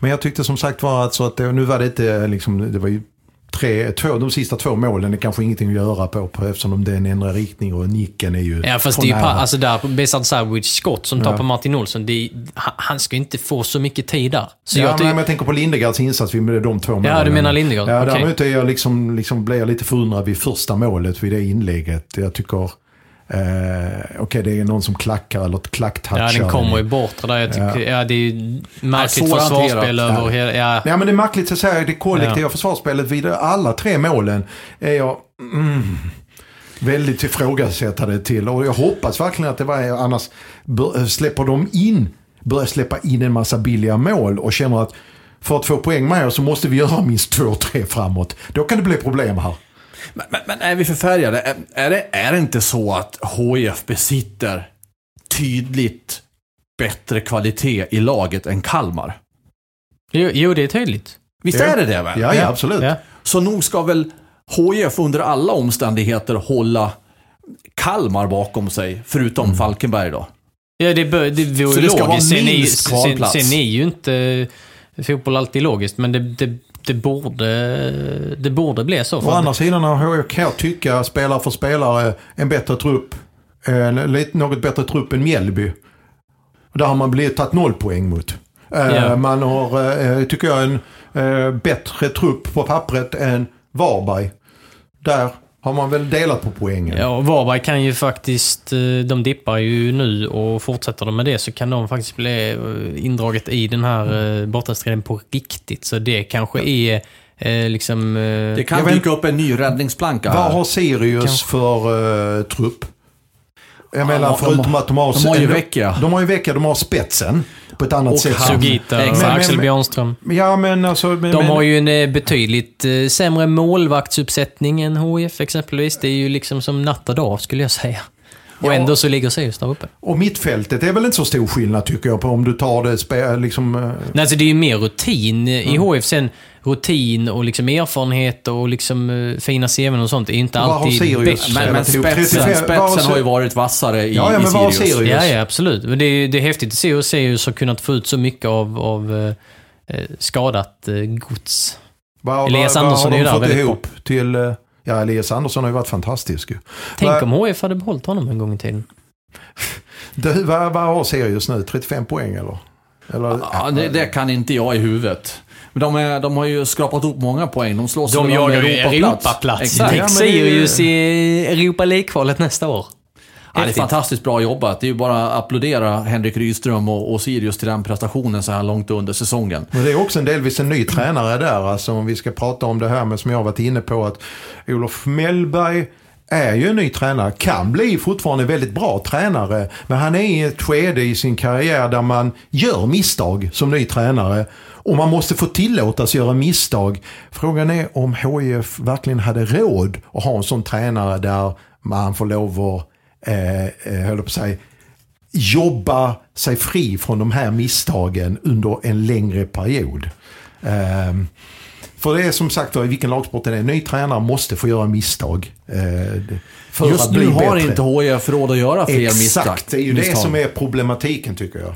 Men jag tyckte som sagt var alltså att det, nu var det inte eh, liksom, det var ju tre, två, de sista två målen är kanske ingenting att göra på, på eftersom de den ändrar riktning och nicken är ju Ja, fast det är ju alltså där, Besard Savage skott som tar Ja. på Martin Olsson, det är, han, ska ju inte få så mycket tid där. Så ja, jag men tycker... om jag tänker på Lindegards insats vid de två målen. Ja, du menar Lindegaard? Ja, Okej. däremot är jag liksom, liksom, blev jag lite förundrad vid första målet, vid det inlägget. Jag tycker, eh, okej det är någon som klackar eller klacktouchar. Ja, den kommer ju bortre där. Jag tycker, ja. det är ju märkligt svårhanterat. försvarsspel Ja. över hela... Ja. Ja men det är märkligt så säga det kollektiva Ja. försvarsspelet vid alla tre målen är jag mm, väldigt ifrågasättande till. Och jag hoppas verkligen att det var annars släpper de in, börjar släppa in en massa billiga mål och känner att för att få poäng med så måste vi göra minst två, tre framåt. Då kan det bli problem här. Men, men, men är vi förfärgade? Är, är, det, är det inte så att HIF besitter tydligt bättre kvalitet i laget än Kalmar? Jo, jo, det är tydligt. Visst är det det väl? Ja, ja absolut. Ja. Så nog ska väl HIF under alla omständigheter hålla Kalmar bakom sig, förutom Falkenberg då? Ja, det, bör, det vore Så det ska vara logiskt. Sen ju- minst sen, kvalplats. sen är ju inte fotboll alltid logiskt, men det, det, det, borde, det borde bli så. Å andra sidan har jag tycka, spelare för spelare, en bättre trupp. En, lite, något bättre trupp än Mjällby. Där har man blivit tagit noll poäng mot. Eh, Ja. Man har, eh, tycker jag, en eh, bättre trupp på pappret än Varberg. Där har man väl delat på poängen. Ja, Varberg kan ju faktiskt, eh, de dippar ju nu och fortsätter de med det så kan de faktiskt bli eh, indraget i den här eh, bortastriden på riktigt. Så det kanske är eh, liksom... eh, Det kan dyka upp en ny räddningsplanka Vad har Sirius Kanske. för eh, trupp? Jag menar de förutom har- att de har... de har ju en- Vecchia. De har ju Vecchia, de har spetsen. På ett annat Och sätt. Sugita och. Axel Men- men- Björnström. Ja men alltså... Men, De har ju en eh, betydligt eh, sämre målvaktsuppsättning än HIF exempelvis. Det är ju liksom som natt och dag skulle jag säga. Och ändå så ligger Sirius där uppe. Och mittfältet är väl inte så stor skillnad tycker jag på om du tar det liksom... eh, Nej, alltså det är ju mer rutin i Mm. HF. Sen rutin och liksom erfarenhet och liksom uh, fina CVn och sånt är inte Vad har alltid Sirius? bäst. Men, men spetsen, 35 vad har spetsen har ju varit vassare i, Ja, ja, i men har Sirius. Sirius? Ja, ja, absolut. Men det är, det är häftigt att se hur Sirius har kunnat få ut så mycket av, av eh, eh, skadat eh, gods. Vad, Elias vad, Andersson vad är ju har där de fått ihop till... eh, Ja, Elias Andersson har ju varit fantastisk ju. Tänk om HF hade behållit honom en gång i tiden. Du, vad, vad har Sirius nu? 35 poäng eller? eller Ja, det, det kan inte jag i huvudet. Men de, är, de har ju skrapat upp många poäng. De slåss De om ju Europaplats. Exakt. Tänk Ja, Sirius i Europa League-kvalet nästa år. Ja, det är fantastiskt bra jobbat. Det är ju bara att applådera Henrik Rydström och, och Sirius till den prestationen så här långt under säsongen. Men det är också en delvis en ny tränare där. Alltså om vi ska prata om det här med som jag varit inne på att Olof Mellberg är ju en ny tränare. Kan bli fortfarande väldigt bra tränare. Men han är i ett skede i sin karriär där man gör misstag som ny tränare. Och man måste få tillåtas göra misstag. Frågan är om HIF verkligen hade råd att ha en sån tränare där man får lov att, eh, eh, höll på säga, jobba sig fri från de här misstagen under en längre period. Ehm, för det är som sagt i vilken lagsport det är, ny tränare måste få göra misstag. eh, för Just att bli nu har bättre. inte HIF råd att göra fler misstag. Exakt, det är ju det misstag. som är problematiken tycker jag.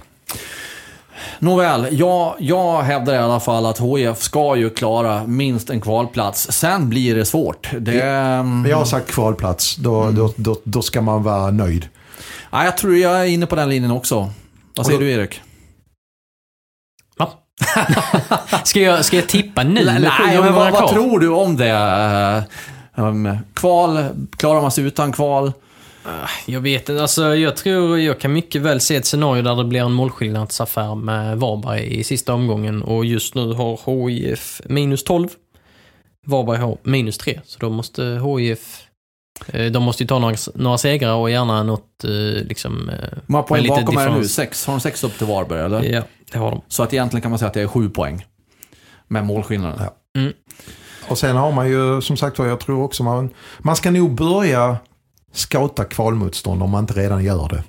Nåväl, jag, jag hävdar i alla fall att HIF ska ju klara minst en kvalplats. Sen blir det svårt. Det, Men jag har sagt kvalplats, då, Mm. då, då, då ska man vara nöjd. ja, jag tror jag är inne på den linjen också. Vad säger du Erik? Va? ska, jag, ska jag tippa nu? Nej, sju men vad, vad tror du om det? Um, kval, klarar man sig utan kval? Jag vet inte. Alltså, jag tror jag kan mycket väl se ett scenario där det blir en målskillnadsaffär med Varberg i sista omgången. Och just nu har HIF minus 12. Varberg har minus 3. Så då måste HIF... eh, De måste ju ta några, några segrar och gärna något eh, liksom... eh, Hur många poäng bakom är det nu? Sex? Har de sex upp till Varberg eller? Ja, det har de. Så att egentligen kan man säga att det är sju poäng. Med målskillnaden. Ja. Och sen har man ju, som sagt var, jag tror också man, man ska nog börja scouta kvalmotstånd om man inte redan gör det.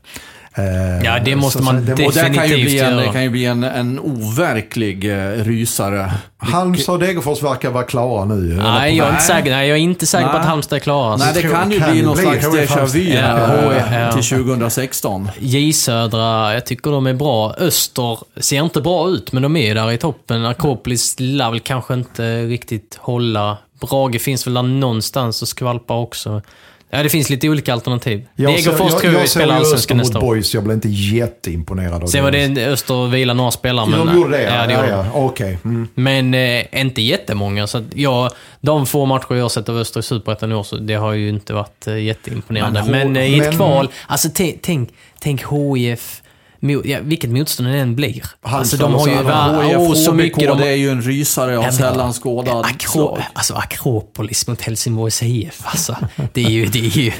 Eh, Ja, det måste så- man så det Och det kan ju Definitivt bli en, göra. kan ju bli en, en overklig eh, rysare. Halmstad och Degerfors verkar vara klara nu. Nej, jag är inte säker, nej, jag är inte säker på att Halmstad är klara. Nej, det tror- kan ju kan bli någon bli slags déjà vu ja. till 2016. J Södra, jag tycker de är bra. Öster ser inte bra ut, men de är där i toppen. Akropolis lär väl kanske inte riktigt hålla. Brage finns väl där någonstans och skvalpar också. Ja, det finns lite olika alternativ. Jag Degerfors tror jag jag spelar allsvenskan nästa år. Boys, jag blev inte jätteimponerad av Sen var det Öster vila några spelare, Ja, men... de gjorde det? Ja, det ja, gjorde ja, de. Okej. Mm. Men eh, inte jättemånga. Så att jag, de få matcher jag sett av Öster i Superettan i år, så det har ju inte varit eh, jätteimponerande. Men Men, H- eh, i ett men- kval, alltså tänk, tänk, tänk HIF, ja, vilket motstånd det än blir. Alltså de har ju Halmstad, va, HIF, oh, så mycket de... det är ju en rysare av sällan skådad Akro, alltså Akropolis mot Helsingborgs IF, alltså. Det är ju... Det är ju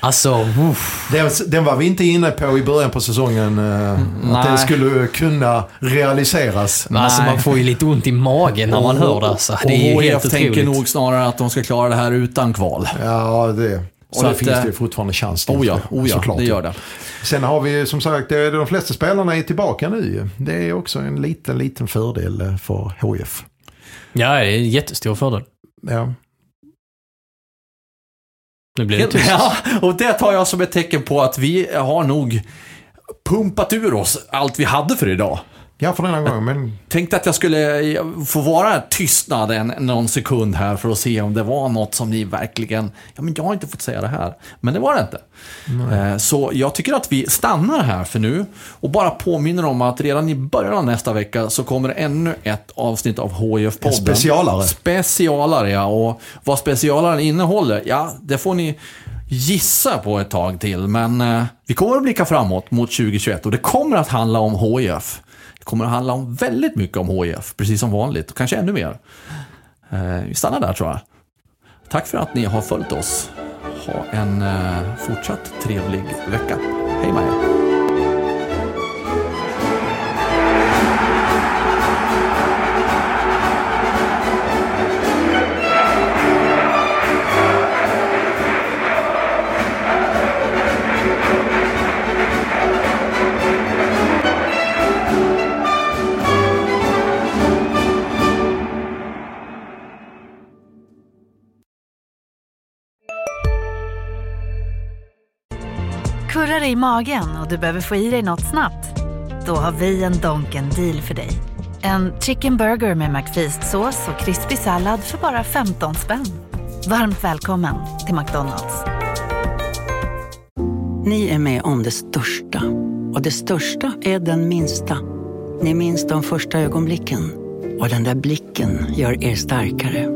alltså. Den, den var vi inte inne på i början på säsongen. eh, Att den skulle kunna realiseras. Alltså Nej. man får ju lite ont i magen när man hör det. Alltså. Det är och ju HIF helt tänker nog snarare att de ska klara det här utan kval. Ja, det. Och Så det att, finns det ju fortfarande chans till. Oh ja, oh ja såklart. det gör det. Sen har vi som sagt, de flesta spelarna är tillbaka nu. Det är också en liten, liten fördel för HIF. Ja, det är en jättestor fördel. Ja. Nu blir det tyst. Ja, och det tar jag som ett tecken på att vi har nog pumpat ur oss allt vi hade för idag. Ja, för denna gången. Men Tänkte att jag skulle få vara tystnad en, någon sekund här för att se om det var något som ni verkligen... Ja, men jag har inte fått säga det här. Men det var det inte. Eh, Så jag tycker att vi stannar här för nu och bara påminner om att redan i början av nästa vecka så kommer ännu ett avsnitt av HIF-podden. En specialare. Specialare, ja. Och vad specialaren innehåller, ja, det får ni gissa på ett tag till. Men eh, vi kommer att blicka framåt mot 2021 och det kommer att handla om HIF. Det kommer att handla om väldigt mycket om HIF, precis som vanligt. Och kanske ännu mer. Eh, vi stannar där tror jag. Tack för att ni har följt oss. Ha en eh, fortsatt trevlig vecka. Hej Maja! I magen och du behöver få i dig något snabbt? Då har vi en Donken deal för dig. En chicken burger med McFeast-sås och krispig sallad för bara 15 spänn. Varmt välkommen till McDonalds. Ni är med om det största. Och det största är den minsta. Ni minns de första ögonblicken. Och den där blicken gör er starkare.